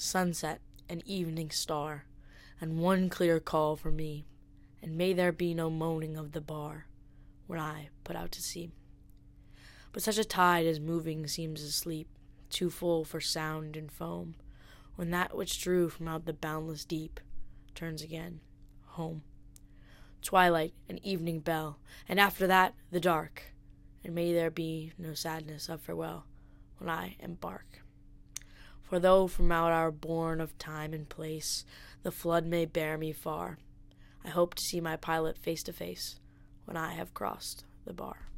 sunset, and evening star, and one clear call for me, and may there be no moaning of the bar when I put out to sea. But such a tide as moving seems asleep, too full for sound and foam, when that which drew from out the boundless deep turns again home. Twilight and evening bell, and after that the dark, and may there be no sadness of farewell when I embark. For though from out our bourne of time and place the flood may bear me far, I hope to see my pilot face to face when I have crossed the bar.